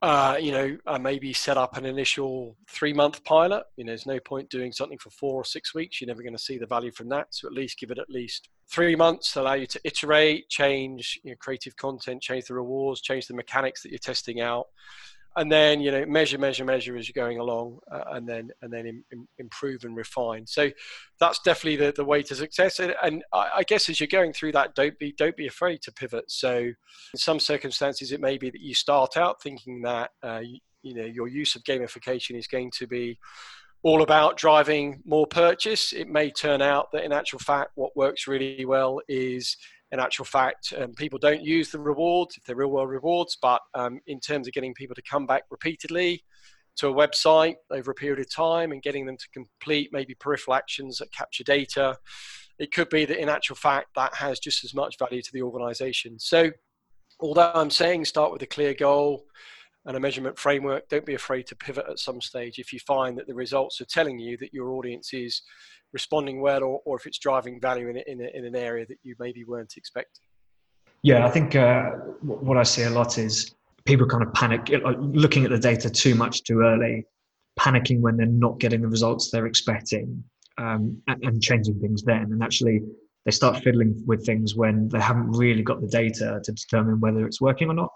uh, you know, uh, maybe set up an initial three month pilot. You know, there's no point doing something for four or six weeks. You're never going to see the value from that. So at least give it at least three months to allow you to iterate, change you know, creative content, change the rewards, change the mechanics that you're testing out and then you know measure measure measure as you're going along uh, and then and then Im, Im, improve and refine. So that's definitely the, the way to success. And, and I, I, guess as you're going through that don't be don't be afraid to pivot. So in some circumstances it may be that you start out thinking that uh, you, you know your use of gamification is going to be all about driving more purchase. It may turn out that in actual fact what works really well is in actual fact, um, people don't use the rewards if they're real world rewards, but um, in terms of getting people to come back repeatedly to a website over a period of time and getting them to complete maybe peripheral actions that capture data, it could be that in actual fact that has just as much value to the organization. So, although I'm saying start with a clear goal and a measurement framework, don't be afraid to pivot at some stage if you find that the results are telling you that your audience is responding well or, or if it's driving value in, in, in an area that you maybe weren't expecting? Yeah, I think uh, what I see a lot is people kind of panic, looking at the data too much too early, panicking when they're not getting the results they're expecting, um, and, and, changing things then. And actually, they start fiddling with things when they haven't really got the data to determine whether it's working or not.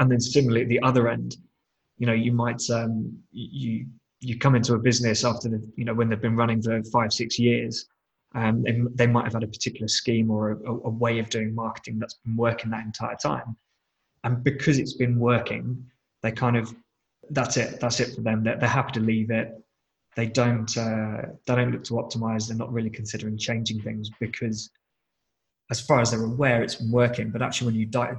And then similarly, at the other end, you know, you might um, you you come into a business after the you know when they've been running for five six years um, and they might have had a particular scheme or a, a, way of doing marketing that's been working that entire time. And because it's been working they kind of that's it that's it for them. They're, they're happy to leave it. They don't uh, they don't look to optimize. They're not really considering changing things because as far as they're aware it's been working. But actually when you dive,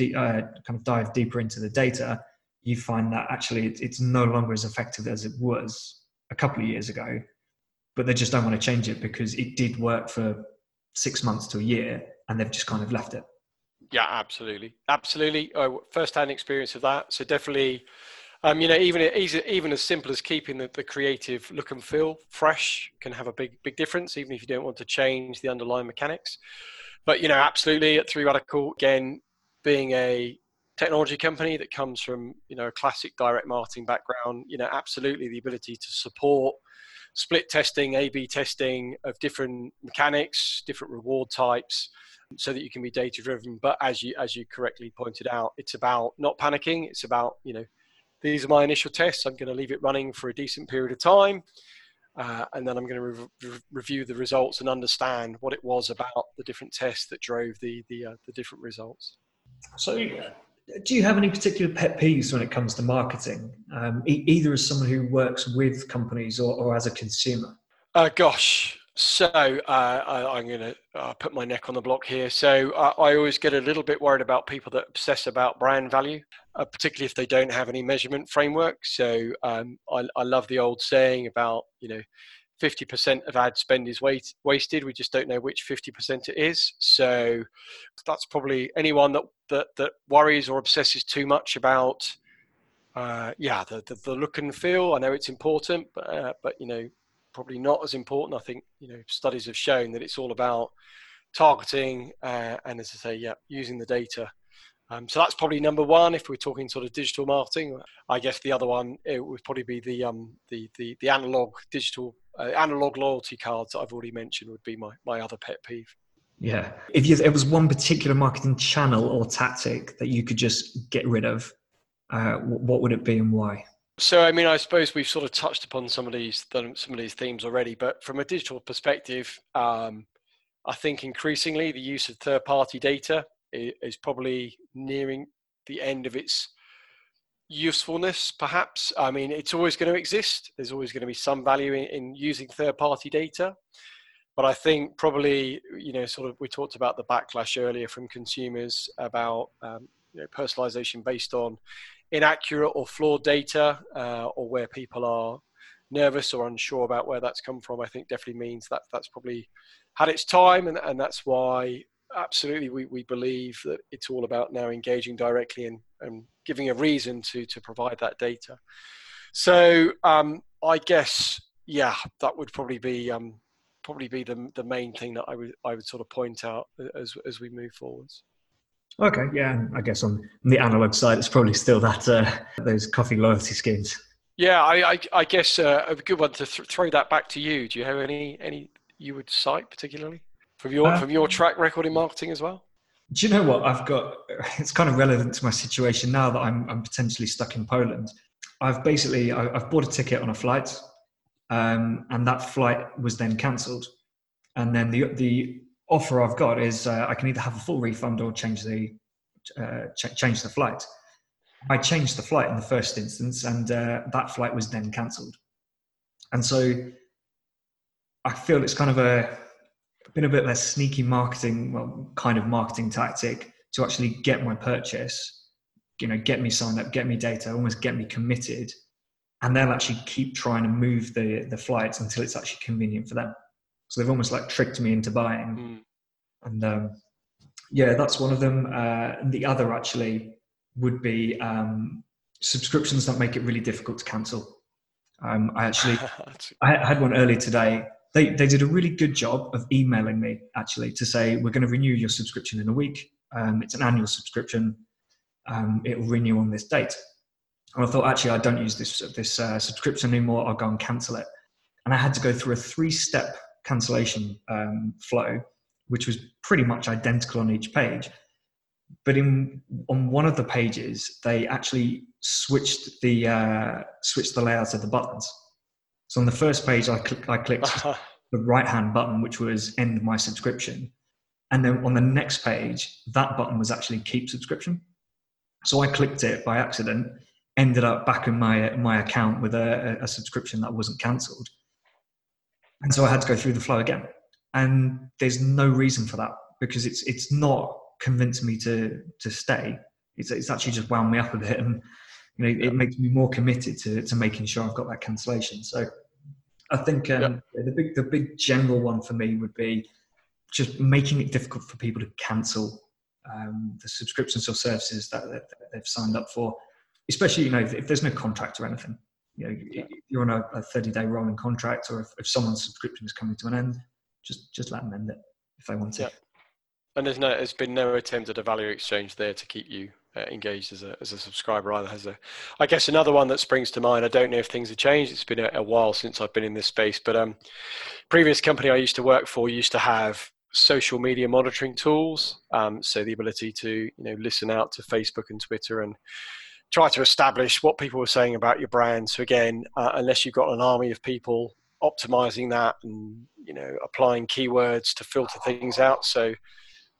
uh, kind of dive deeper into the data you find that actually it's no longer as effective as it was a couple of years ago, but they just don't want to change it because it did work for six months to a year and they've just kind of left it. Yeah, absolutely, absolutely. Oh, first-hand experience of that. So definitely, um, you know, even even as simple as keeping the, the creative look and feel fresh can have a big big difference, even if you don't want to change the underlying mechanics. But you know, absolutely at Three Radical again, being a technology company that comes from you know a classic direct marketing background you know absolutely the ability to support split testing a b testing of different mechanics different reward types so that you can be data driven but as you as you correctly pointed out it's about not panicking. It's about you know these are my initial tests. I'm going to leave it running for a decent period of time uh, and then i'm going to re- review the results and understand what it was about the different tests that drove the the, uh, the different results so do you have any particular pet peeves when it comes to marketing, um, e- either as someone who works with companies or, or as a consumer? Uh, gosh, So uh, I, am going to uh, put my neck on the block here. So uh, I always get a little bit worried about people that obsess about brand value, uh, particularly if they don't have any measurement framework. So um, I, I, love the old saying about you know, 50% of ad spend is wasted. We just don't know which 50% it is. So that's probably anyone that that, that worries or obsesses too much about. Uh, yeah, the, the, the look and feel. I know it's important, but uh, but you know probably not as important. I think you know studies have shown that it's all about targeting uh, and, as I say, yeah, using the data. Um, so that's probably number one if we're talking sort of digital marketing. I guess the other one it would probably be the um, the, the the analog digital uh, analog loyalty cards that I've already mentioned would be my my other pet peeve. Yeah, if you, there was one particular marketing channel or tactic that you could just get rid of, uh, what would it be and why? So, I mean, I suppose we've sort of touched upon some of these some of these themes already, but from a digital perspective, um, I think increasingly the use of third-party data is probably nearing the end of its usefulness. Perhaps, I mean, it's always going to exist. There's always going to be some value in, in using third-party data, but I think probably, you know, sort of we talked about the backlash earlier from consumers about um, you know, personalization based on inaccurate or flawed data uh, or where people are nervous or unsure about where that's come from, I think definitely means that that's probably had its time. And, and that's why absolutely we, we believe that it's all about now engaging directly and, and giving a reason to, to provide that data. So um, I guess, yeah, that would probably be um, probably be the, the main thing that I would I would sort of point out as as we move forwards. Okay, yeah, I guess on the analog side, it's probably still that uh, those coffee loyalty schemes. Yeah, I, I, I guess uh, a good one to th- throw that back to you. Do you have any any you would cite particularly from your uh, from your track record in marketing as well? Do you know what I've got? It's kind of relevant to my situation now that I'm I'm potentially stuck in Poland. I've basically I, have bought a ticket on a flight, um, and that flight was then cancelled, and then the the offer I've got is uh, I can either have a full refund or change the uh, ch- change the flight. I changed the flight in the first instance, and uh, that flight was then cancelled. And so I feel it's kind of a been a bit of a sneaky marketing, well, kind of marketing tactic to actually get my purchase, you know, get me signed up, get me data, almost get me committed, and they'll actually keep trying to move the the flights until it's actually convenient for them. So they've almost like tricked me into buying. Mm. And um, yeah, that's one of them. Uh, the other actually would be um, subscriptions that make it really difficult to cancel. Um, I actually I had one earlier today. They they did a really good job of emailing me actually to say we're going to renew your subscription in a week. Um, it's an annual subscription. Um, it will renew on this date. And I thought actually I don't use this this uh, subscription anymore. I'll go and cancel it. And I had to go through a three step cancellation um, flow, which was pretty much identical on each page. But in on one of the pages, they actually switched the uh, switched the layout of the buttons. So on the first page, I, cl- I clicked uh-huh. the right hand button, which was end my subscription, and then on the next page, that button was actually keep subscription. So I clicked it by accident, ended up back in my my account with a, a subscription that wasn't cancelled. And so I had to go through the flow again. And there's no reason for that because it's it's not convinced me to to stay. It's it's actually just wound me up a bit and you know it makes me more committed to to making sure I've got that cancellation. So I think um, yeah. the big the big general one for me would be just making it difficult for people to cancel um, the subscriptions or services that, that, they've signed up for, especially you know if, if there's no contract or anything you know, yeah. you're on a, a 30 day rolling contract, or if, if someone's subscription is coming to an end, just just let them end it if they want to. Yeah. And there's no, there's been no attempt at a value exchange there to keep you uh, engaged as a as a subscriber. Either has a, I guess another one that springs to mind. I don't know if things have changed. It's been a, a while since I've been in this space, but um, previous company I used to work for used to have social media monitoring tools. Um, so the ability to you know listen out to Facebook and Twitter and try to establish what people were saying about your brand. So again, uh, unless you've got an army of people optimizing that and you know applying keywords to filter things out, so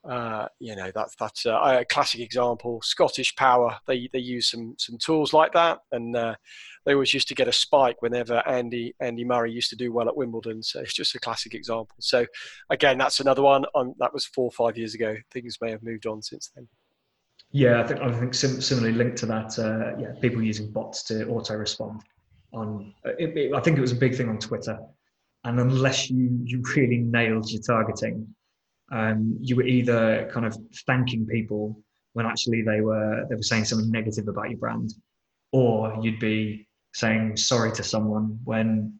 Uh, you know that's that's a, classic example. Scottish Power they they use some some tools like that, and uh, they always used to get a spike whenever Andy Andy Murray used to do well at Wimbledon. So it's just a classic example. So again, that's another one. Um, that was four or five years ago. Things may have moved on since then. Yeah, I think I think sim- similarly linked to that. Uh, yeah, people using bots to auto respond on. It, it, I think it was a big thing on Twitter, and unless you you really nailed your targeting, um, you were either kind of thanking people when actually they were they were saying something negative about your brand, or you'd be saying sorry to someone when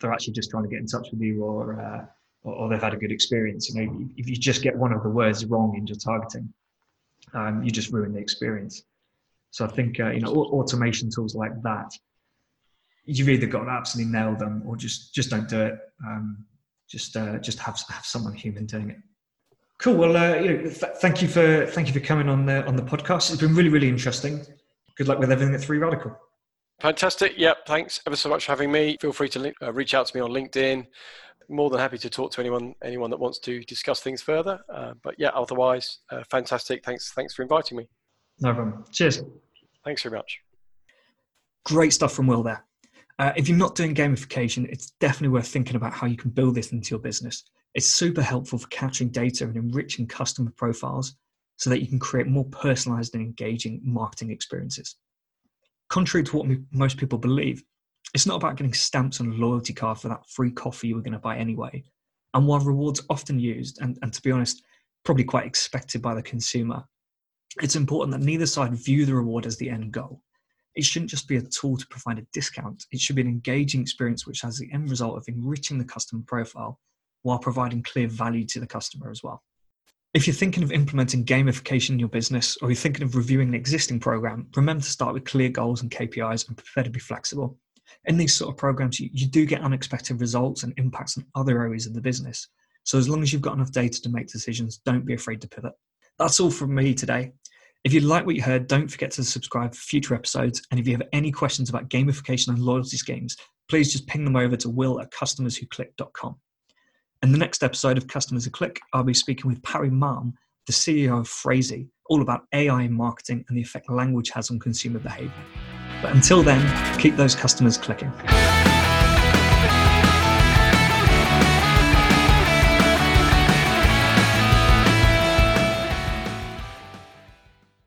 they're actually just trying to get in touch with you or, uh, or, or they've had a good experience. You know, if you just get one of the words wrong in your targeting, um, you just ruin the experience. So I think uh, you know automation tools like that, you've either got to absolutely nail them or just just don't do it. Um, just uh, just have have someone human doing it. Cool. Well, uh, you know, th- thank you for thank you for coming on the on the podcast. It's been really really interesting. Good luck with everything at Three Radical. Fantastic. Yep. Thanks ever so much for having me. Feel free to link, uh, reach out to me on LinkedIn. More than happy to talk to anyone anyone that wants to discuss things further. Uh, but yeah, otherwise, uh, fantastic. Thanks. Thanks for inviting me. No problem. Cheers. Thanks very much. Great stuff from Will there. Uh, if you're not doing gamification, it's definitely worth thinking about how you can build this into your business. It's super helpful for capturing data and enriching customer profiles so that you can create more personalized and engaging marketing experiences. Contrary to what most people believe, it's not about getting stamps on a loyalty card for that free coffee you were going to buy anyway. And while rewards often used, and, and to be honest, probably quite expected by the consumer, it's important that neither side view the reward as the end goal. It shouldn't just be a tool to provide a discount. It should be an engaging experience which has the end result of enriching the customer profile while providing clear value to the customer as well. If you're thinking of implementing gamification in your business or you're thinking of reviewing an existing program, remember to start with clear goals and KPIs and prepare to be flexible. In these sort of programs, you, you do get unexpected results and impacts on other areas of the business. So, as long as you've got enough data to make decisions, don't be afraid to pivot. That's all from me today. If you like what you heard, don't forget to subscribe for future episodes. And if you have any questions about gamification and loyalty schemes, please just ping them over to will at customerswhoclick.com. In the next episode of Customers Who Click, I'll be speaking with Parry Malm, the CEO of Phrasee, all about AI in marketing and the effect language has on consumer behavior. But until then, keep those customers clicking.